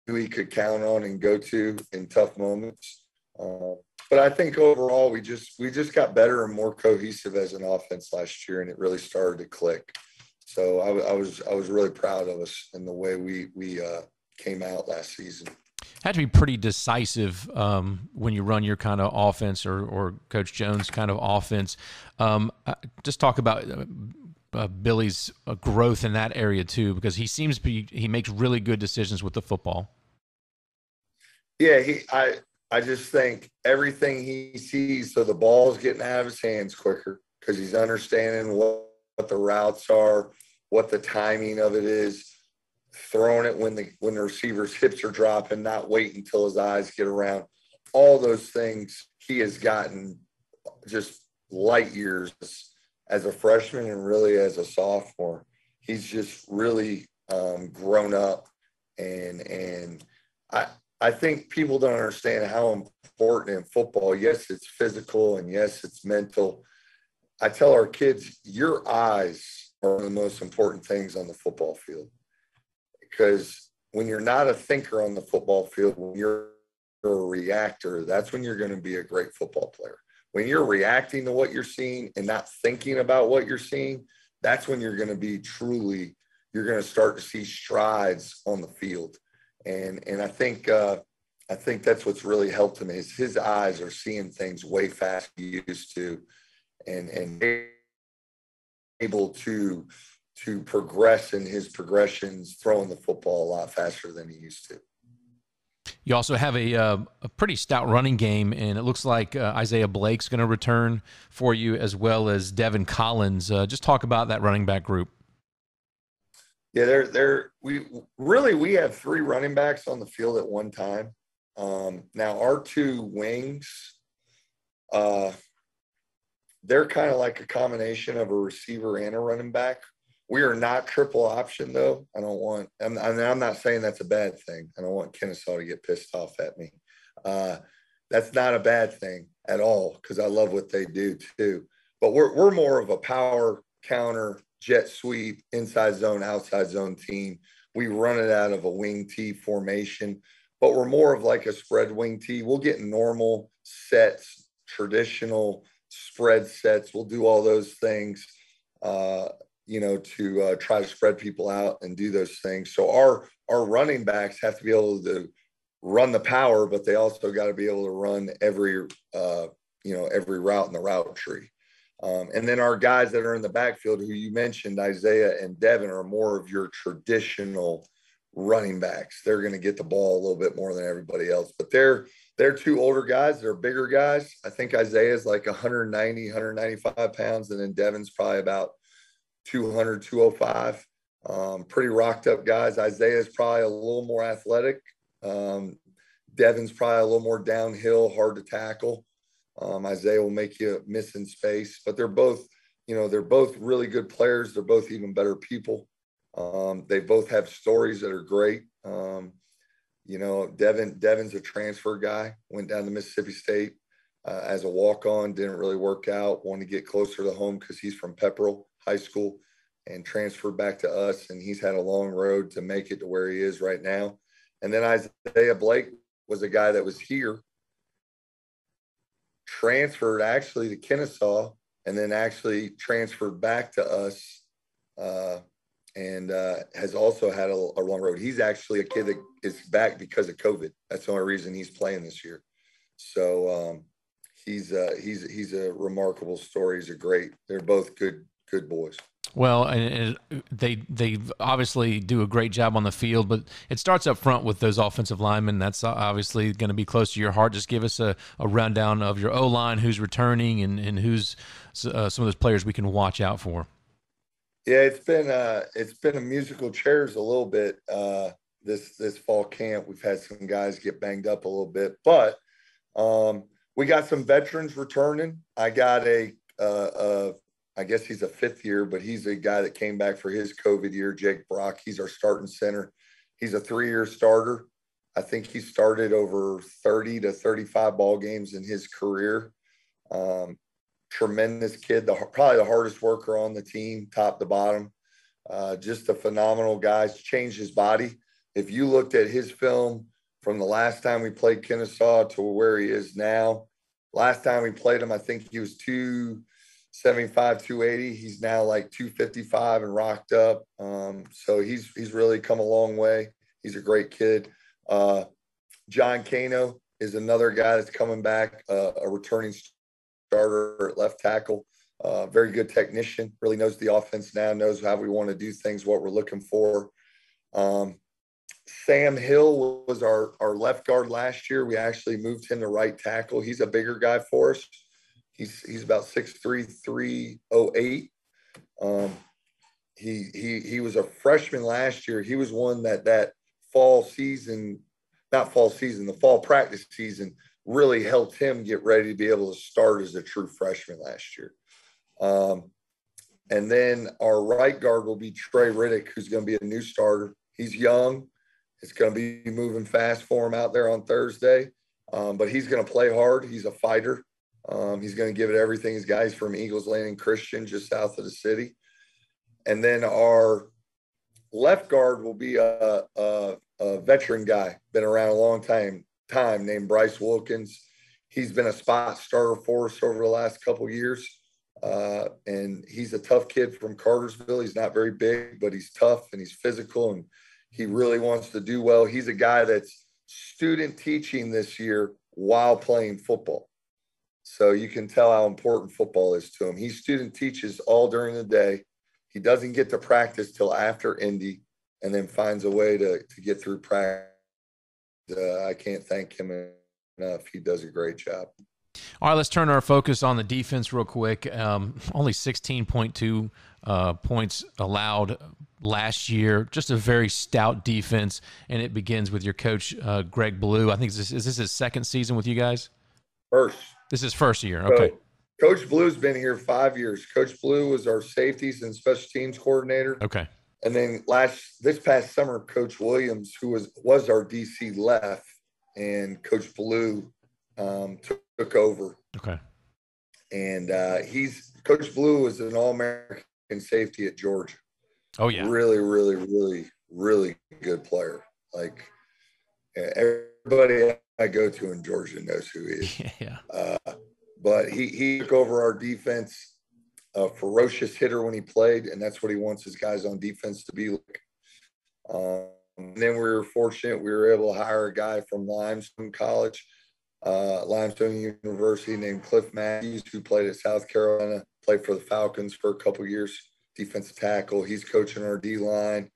who he could count on and go to in tough moments. Uh, but I think overall we just we just got better and more cohesive as an offense last year, and it really started to click. So I, I was I was really proud of us and the way we we uh, came out last season. Had to be pretty decisive um, when you run your kind of offense or, or Coach Jones kind of offense. Um, just talk about uh, uh, Billy's uh, growth in that area too, because he seems to be he makes really good decisions with the football. Yeah, he I I just think everything he sees, so the ball's getting out of his hands quicker because he's understanding what, what the routes are, what the timing of it is, throwing it when the when the receiver's hips are dropping, not wait until his eyes get around. All those things he has gotten just light years as a freshman and really as a sophomore. He's just really um, grown up and and I I think people don't understand how important in football, yes, it's physical and yes, it's mental. I tell our kids, your eyes are the most important things on the football field. Because when you're not a thinker on the football field, when you're a reactor, that's when you're going to be a great football player. When you're reacting to what you're seeing and not thinking about what you're seeing, that's when you're going to be truly, you're going to start to see strides on the field and and I think uh, I think that's what's really helped him is his eyes are seeing things way faster he used to, and and able to to progress in his progressions, throwing the football a lot faster than he used to. You also have a, uh, a pretty stout running game, and it looks like uh, Isaiah Blake's going to return for you as well as Devin Collins. Uh, just talk about that running back group. Yeah, they're they're we really we have three running backs on the field at one time. Um, now our two wings, uh, they're kind of like a combination of a receiver and a running back. We are not triple option though. I don't want. I'm, I'm not saying that's a bad thing. I don't want Kennesaw to get pissed off at me. Uh, that's not a bad thing at all because I love what they do too. But we're we're more of a power counter jet sweep, inside zone, outside zone team. We run it out of a wing T formation, but we're more of like a spread wing T. We'll get normal sets, traditional spread sets. We'll do all those things, uh, you know, to uh, try to spread people out and do those things. So our our running backs have to be able to run the power, but they also got to be able to run every uh, you know every route in the route tree. Um, and then our guys that are in the backfield, who you mentioned, Isaiah and Devin, are more of your traditional running backs. They're going to get the ball a little bit more than everybody else, but they're they're two older guys. They're bigger guys. I think Isaiah is like 190, 195 pounds, and then Devin's probably about 200, 205. Um, pretty rocked up guys. Isaiah is probably a little more athletic. Um, Devin's probably a little more downhill, hard to tackle. Um, Isaiah will make you miss in space, but they're both, you know, they're both really good players. They're both even better people. Um, they both have stories that are great. Um, you know, Devin Devin's a transfer guy. Went down to Mississippi State uh, as a walk-on. Didn't really work out. Wanted to get closer to home because he's from Pepperell High School and transferred back to us. And he's had a long road to make it to where he is right now. And then Isaiah Blake was a guy that was here transferred actually to Kennesaw and then actually transferred back to us uh, and uh, has also had a, a, long road. He's actually a kid that is back because of COVID. That's the only reason he's playing this year. So um, he's uh, he's he's a remarkable story. He's a great. They're both good good boys. Well, and they they obviously do a great job on the field, but it starts up front with those offensive linemen. That's obviously going to be close to your heart. Just give us a, a rundown of your O line, who's returning, and and who's uh, some of those players we can watch out for. Yeah, it's been uh, it's been a musical chairs a little bit uh, this this fall camp. We've had some guys get banged up a little bit, but um, we got some veterans returning. I got a, uh, a I guess he's a fifth year, but he's a guy that came back for his COVID year, Jake Brock. He's our starting center. He's a three year starter. I think he started over 30 to 35 ball games in his career. Um, tremendous kid, the, probably the hardest worker on the team, top to bottom. Uh, just a phenomenal guy. He's changed his body. If you looked at his film from the last time we played Kennesaw to where he is now, last time we played him, I think he was two 75, 280. He's now like 255 and rocked up. Um, so he's he's really come a long way. He's a great kid. Uh, John Kano is another guy that's coming back, uh, a returning starter at left tackle. Uh, very good technician, really knows the offense now, knows how we want to do things, what we're looking for. Um, Sam Hill was our, our left guard last year. We actually moved him to right tackle. He's a bigger guy for us. He's he's about six three three oh eight. Um, he he he was a freshman last year. He was one that that fall season, not fall season, the fall practice season really helped him get ready to be able to start as a true freshman last year. Um, and then our right guard will be Trey Riddick, who's going to be a new starter. He's young. It's going to be moving fast for him out there on Thursday, um, but he's going to play hard. He's a fighter. Um, he's going to give it everything. His guys from Eagles Landing Christian, just south of the city. And then our left guard will be a, a, a veteran guy, been around a long time, time named Bryce Wilkins. He's been a spot starter for us over the last couple years. Uh, and he's a tough kid from Cartersville. He's not very big, but he's tough and he's physical and he really wants to do well. He's a guy that's student teaching this year while playing football. So you can tell how important football is to him. He student teaches all during the day. He doesn't get to practice till after Indy and then finds a way to, to get through practice. Uh, I can't thank him enough. He does a great job. All right, let's turn our focus on the defense real quick. Um, only 16.2 uh, points allowed last year. Just a very stout defense, and it begins with your coach, uh, Greg Blue. I think this, is this his second season with you guys? First. This is first year. Okay. So, Coach Blue's been here five years. Coach Blue was our safeties and special teams coordinator. Okay. And then last this past summer, Coach Williams, who was was our DC, left, and Coach Blue um, took, took over. Okay. And uh, he's Coach Blue was an All American safety at Georgia. Oh yeah. Really, really, really, really good player. Like everybody I go to in Georgia knows who he is. Yeah. Uh, but he he took over our defense, a ferocious hitter when he played, and that's what he wants his guys on defense to be like. Um, and then we were fortunate we were able to hire a guy from Limestone College, uh, Limestone University, named Cliff Matthews, who played at South Carolina, played for the Falcons for a couple years, defensive tackle. He's coaching our D line,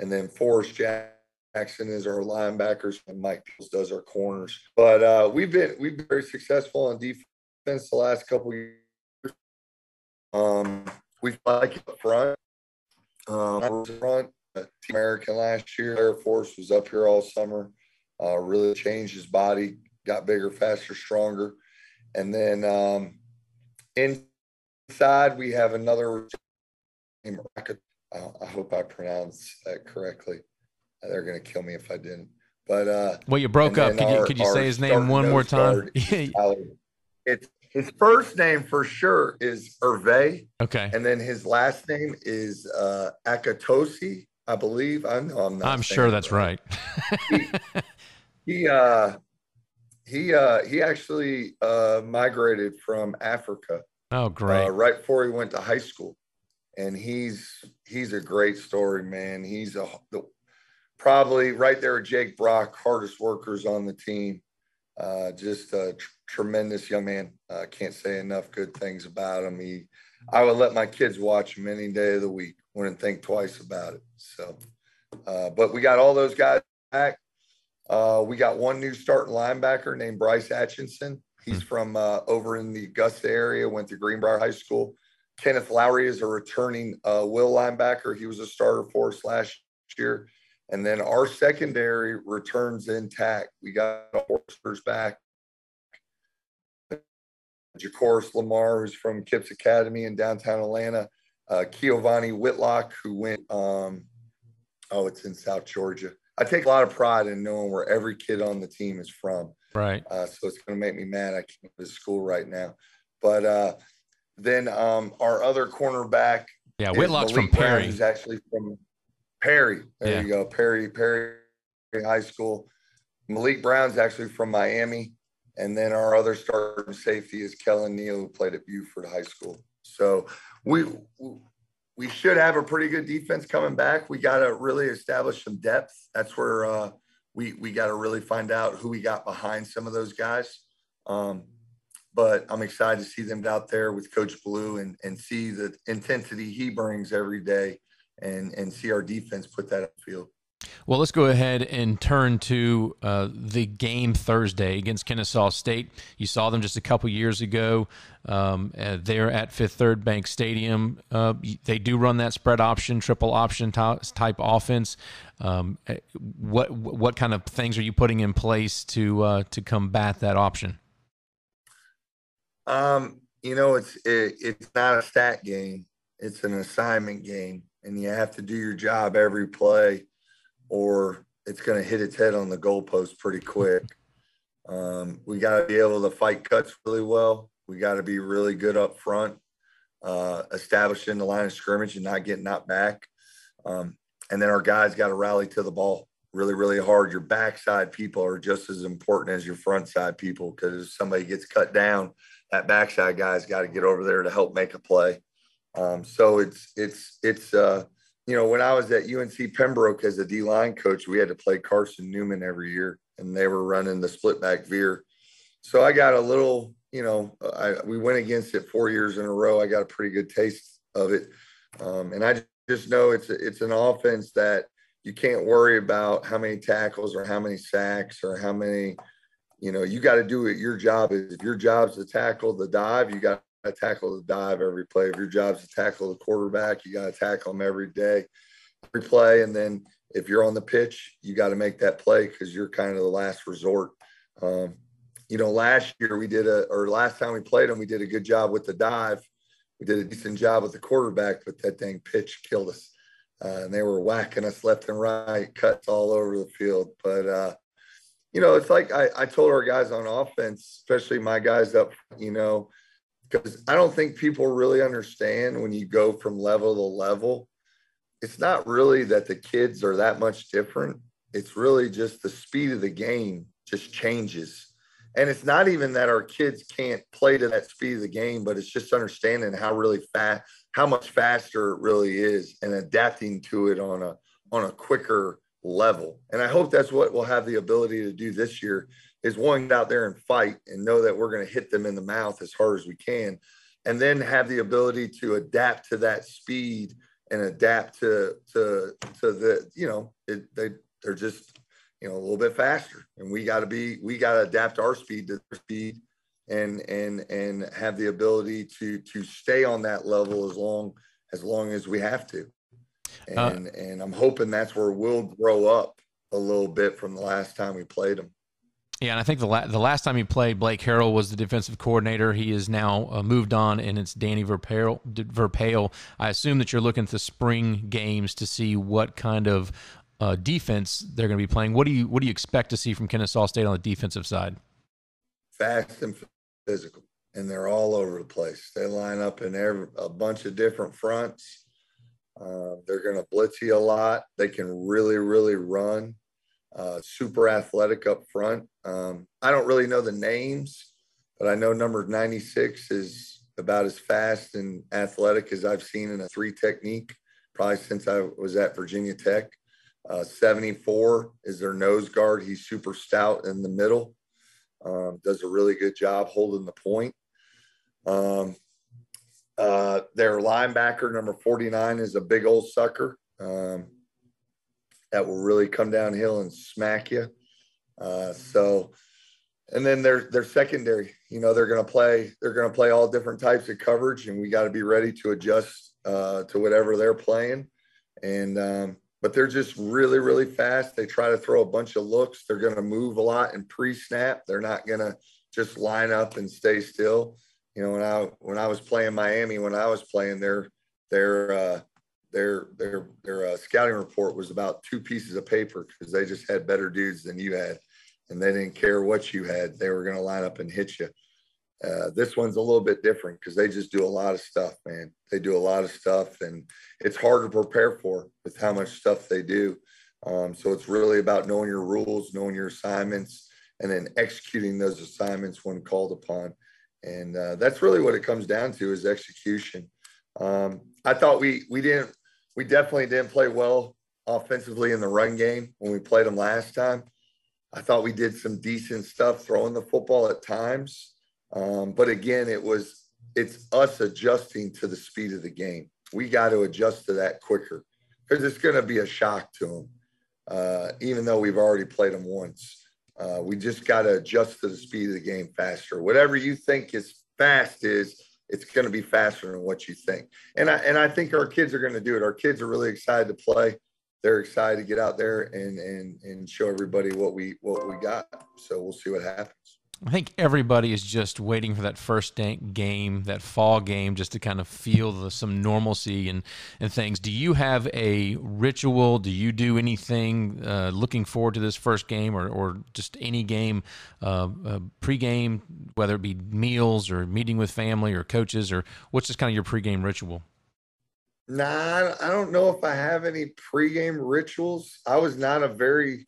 and then Forrest Jack Jackson is our linebackers, and Mike does our corners. But uh, we've been we've been very successful on defense the last couple years. Um, we like up front. Um, front, uh, American last year, Air Force was up here all summer. Uh, really changed his body, got bigger, faster, stronger, and then um, inside we have another. I hope I pronounced that correctly. They're gonna kill me if I didn't. But uh well, you broke up. Could our, you could you say his name one more time? it's his first name for sure is Hervé. Okay. And then his last name is uh Akatosi, I believe. I know I'm not. I'm sure that's right. he, he uh he uh he actually uh migrated from Africa. Oh, great. Uh, right before he went to high school. And he's he's a great story, man. He's a the, probably right there with Jake Brock, hardest workers on the team. Uh, just a tr- tremendous young man. Uh, can't say enough good things about him. He, I would let my kids watch him any day of the week. Wouldn't think twice about it. So, uh, but we got all those guys back. Uh, we got one new starting linebacker named Bryce Atchison. He's hmm. from uh, over in the Augusta area, went to Greenbrier High School. Kenneth Lowry is a returning uh, will linebacker. He was a starter for us last year. And then our secondary returns intact. We got Horsters back. Jacoris Lamar, who's from Kips Academy in downtown Atlanta. Uh, Kiovani Whitlock, who went, um, oh, it's in South Georgia. I take a lot of pride in knowing where every kid on the team is from. Right. Uh, so it's going to make me mad. I can't go to school right now. But uh, then um, our other cornerback. Yeah, Whitlock's from Perry. He's actually from Perry. There yeah. you go. Perry, Perry High School. Malik Brown's actually from Miami. And then our other starting safety is Kellen Neal, who played at Buford High School. So we we should have a pretty good defense coming back. We got to really establish some depth. That's where uh, we we got to really find out who we got behind some of those guys. Um, but I'm excited to see them out there with Coach Blue and and see the intensity he brings every day, and and see our defense put that up field. Well, let's go ahead and turn to uh, the game Thursday against Kennesaw State. You saw them just a couple years ago um, uh, there at Fifth Third Bank Stadium. Uh, they do run that spread option, triple option type offense. Um, uh, what what kind of things are you putting in place to uh, to combat that option? Um, you know, it's it, it's not a stat game; it's an assignment game, and you have to do your job every play or it's going to hit its head on the goalpost pretty quick. Um, we got to be able to fight cuts really well. We got to be really good up front, uh, establishing the line of scrimmage and not getting knocked back. Um, and then our guys got to rally to the ball really, really hard. Your backside people are just as important as your front side people because if somebody gets cut down, that backside guy's got to get over there to help make a play. Um, so it's it's it's uh, you know, when I was at UNC Pembroke as a D line coach, we had to play Carson Newman every year, and they were running the split back veer. So I got a little, you know, I, we went against it four years in a row. I got a pretty good taste of it, um, and I just know it's it's an offense that you can't worry about how many tackles or how many sacks or how many. You know, you got to do it. Your job is if your job's to tackle the dive, you got to tackle the dive every play. If your job is to tackle the quarterback, you got to tackle them every day, every play. And then if you're on the pitch, you got to make that play because you're kind of the last resort. Um, you know, last year we did a, or last time we played them, we did a good job with the dive. We did a decent job with the quarterback, but that dang pitch killed us. Uh, and they were whacking us left and right, cuts all over the field. But, uh, you know, it's like I, I told our guys on offense, especially my guys up, you know, because I don't think people really understand when you go from level to level. It's not really that the kids are that much different. It's really just the speed of the game just changes. And it's not even that our kids can't play to that speed of the game, but it's just understanding how really fast, how much faster it really is and adapting to it on a on a quicker level. And I hope that's what we'll have the ability to do this year is one get out there and fight and know that we're going to hit them in the mouth as hard as we can and then have the ability to adapt to that speed and adapt to to to the you know it, they they're just you know a little bit faster. And we got to be we got to adapt our speed to their speed and and and have the ability to to stay on that level as long as long as we have to. Uh, and uh, and i'm hoping that's where we'll grow up a little bit from the last time we played them yeah, and I think the la- the last time he played, Blake Harrell was the defensive coordinator. He is now uh, moved on, and it's Danny Verpaele. I assume that you're looking at the spring games to see what kind of uh, defense they're going to be playing. What do you what do you expect to see from Kennesaw State on the defensive side? Fast and physical, and they're all over the place. They line up in every, a bunch of different fronts. Uh, they're going to blitz you a lot. They can really, really run uh, super athletic up front. Um, I don't really know the names, but I know number 96 is about as fast and athletic as I've seen in a three technique, probably since I was at Virginia Tech. Uh, 74 is their nose guard. He's super stout in the middle. Um, does a really good job holding the point. Um, uh, their linebacker, number 49, is a big old sucker um, that will really come downhill and smack you. Uh, so, and then their their secondary, you know, they're going to play they're going to play all different types of coverage, and we got to be ready to adjust uh, to whatever they're playing. And um, but they're just really really fast. They try to throw a bunch of looks. They're going to move a lot in pre-snap. They're not going to just line up and stay still you know, when I when I was playing Miami, when I was playing their their uh, their their their uh, scouting report was about two pieces of paper because they just had better dudes than you had, and they didn't care what you had. They were going to line up and hit you. Uh, this one's a little bit different because they just do a lot of stuff, man. They do a lot of stuff, and it's hard to prepare for with how much stuff they do. Um, so it's really about knowing your rules, knowing your assignments, and then executing those assignments when called upon and uh, that's really what it comes down to is execution. Um, I thought we we didn't we definitely didn't play well offensively in the run game when we played them last time. I thought we did some decent stuff throwing the football at times, um, but again, it was it's us adjusting to the speed of the game. We got to adjust to that quicker because it's going to be a shock to them, uh, even though we've already played them once. Uh, we just got to adjust to the speed of the game faster. Whatever you think is fast is, it's going to be faster than what you think. And I and I think our kids are going to do it. Our kids are really excited to play. They're excited to get out there and and and show everybody what we what we got. So we'll see what happens. I think everybody is just waiting for that first game, that fall game, just to kind of feel the, some normalcy and, and things. Do you have a ritual? Do you do anything uh, looking forward to this first game or, or just any game, uh, uh, pregame, whether it be meals or meeting with family or coaches, or what's just kind of your pregame ritual? Nah, I don't know if I have any pregame rituals. I was not a very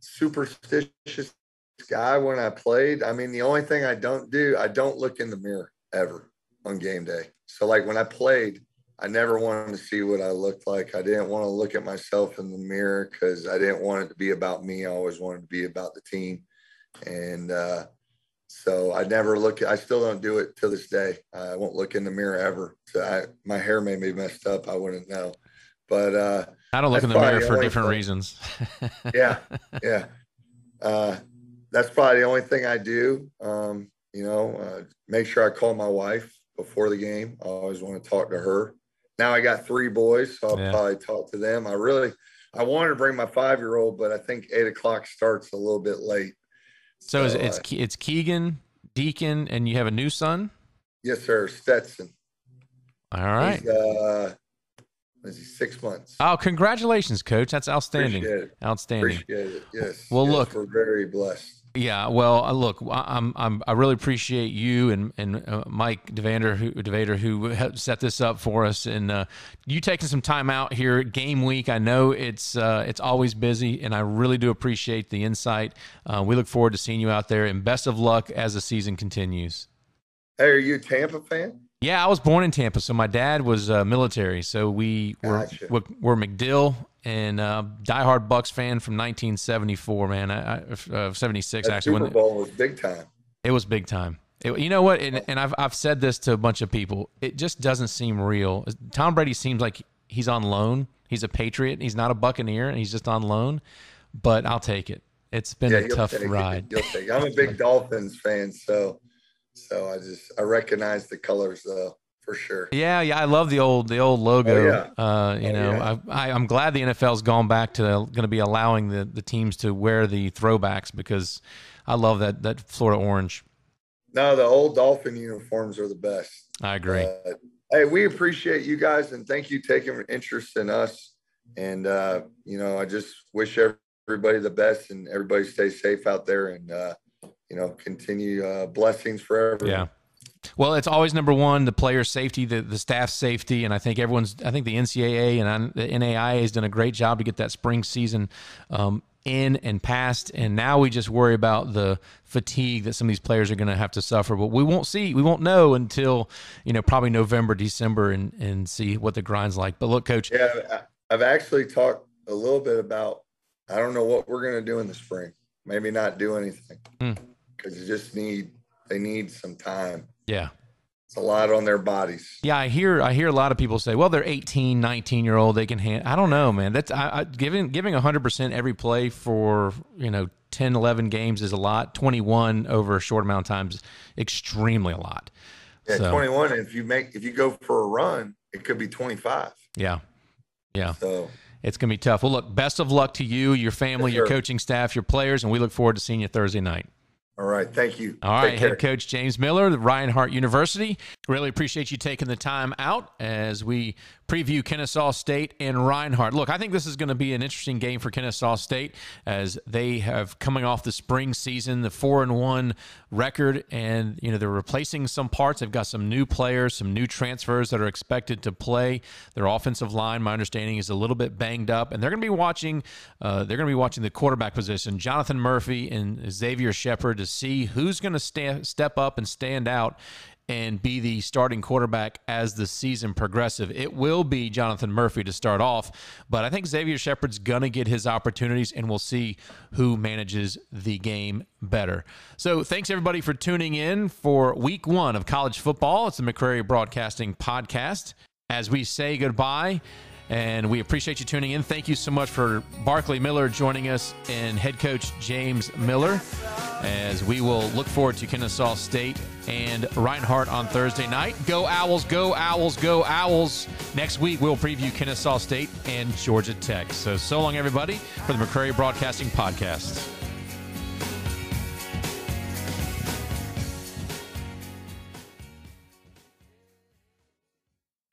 superstitious guy when I played. I mean, the only thing I don't do, I don't look in the mirror ever on game day. So, like when I played, I never wanted to see what I looked like. I didn't want to look at myself in the mirror because I didn't want it to be about me. I always wanted to be about the team. And uh, so I never look, I still don't do it to this day. I won't look in the mirror ever. So I, my hair may be messed up. I wouldn't know. But uh, I don't look in the mirror for different thing. reasons. yeah. Yeah. Uh, that's probably the only thing I do. Um, you know, uh, make sure I call my wife before the game. I always want to talk to her. Now I got three boys, so I'll yeah. probably talk to them. I really, I wanted to bring my five year old, but I think eight o'clock starts a little bit late. So, so it's uh, it's Keegan, Deacon, and you have a new son. Yes, sir, Stetson. All right. He's, uh, is he six months? Oh, congratulations, coach! That's outstanding. Appreciate Outstanding. Appreciate it. Yes. Well, yes, look, we're very blessed. Yeah, well, uh, look, I'm, I'm, I really appreciate you and and uh, Mike Devander who Devader who set this up for us, and uh, you taking some time out here game week. I know it's uh, it's always busy, and I really do appreciate the insight. Uh, we look forward to seeing you out there, and best of luck as the season continues. Hey, are you a Tampa fan? Yeah, I was born in Tampa, so my dad was uh, military. So we gotcha. were, were, were MacDill and uh, diehard Bucs fan from 1974. Man, I, uh, 76 that actually. Super Bowl was big time. It was big time. It, you know what? And, and, I've I've said this to a bunch of people. It just doesn't seem real. Tom Brady seems like he's on loan. He's a Patriot. He's not a Buccaneer, and he's just on loan. But I'll take it. It's been yeah, a tough ride. I'm a big Dolphins fan, so so I just I recognize the colors though for sure. Yeah, yeah, I love the old the old logo. Oh, yeah. Uh, you oh, know, yeah. I, I am glad the NFL's gone back to going to be allowing the the teams to wear the throwbacks because I love that that Florida orange. No, the old Dolphin uniforms are the best. I agree. Uh, hey, we appreciate you guys and thank you taking interest in us. And uh, you know, I just wish everybody the best and everybody stay safe out there and uh, you know, continue uh, blessings forever. Yeah. Well, it's always number one, the player safety, the, the staff safety. And I think everyone's, I think the NCAA and the NAIA has done a great job to get that spring season um, in and past. And now we just worry about the fatigue that some of these players are going to have to suffer. But we won't see, we won't know until, you know, probably November, December and, and see what the grind's like. But look, coach. Yeah, I've actually talked a little bit about, I don't know what we're going to do in the spring. Maybe not do anything. Mm because you just need they need some time. Yeah. It's a lot on their bodies. Yeah, I hear I hear a lot of people say, "Well, they're 18, 19 year old. They can hand." I don't know, man. That's I, I, giving giving 100 percent every play for you know 10, 11 games is a lot. 21 over a short amount of time is extremely a lot. Yeah, so, 21. If you make if you go for a run, it could be 25. Yeah, yeah. So it's going to be tough. Well, look, best of luck to you, your family, your coaching staff, your players, and we look forward to seeing you Thursday night. All right. Thank you. All right. Head coach James Miller, Reinhardt University. Really appreciate you taking the time out as we preview Kennesaw State and Reinhardt. Look, I think this is going to be an interesting game for Kennesaw State as they have coming off the spring season, the four and one record, and you know they're replacing some parts. They've got some new players, some new transfers that are expected to play. Their offensive line, my understanding, is a little bit banged up, and they're going to be watching. Uh, they're going to be watching the quarterback position, Jonathan Murphy and Xavier Shepard, to see who's going to sta- step up and stand out and be the starting quarterback as the season progresses. It will be Jonathan Murphy to start off, but I think Xavier Shepard's going to get his opportunities, and we'll see who manages the game better. So, thanks everybody for tuning in for week one of college football. It's the McCrary Broadcasting Podcast. As we say goodbye, and we appreciate you tuning in. Thank you so much for Barkley Miller joining us and head coach James Miller as we will look forward to Kennesaw State and Reinhardt on Thursday night. Go Owls, go Owls, go Owls. Next week, we'll preview Kennesaw State and Georgia Tech. So, so long, everybody, for the McCrary Broadcasting Podcast.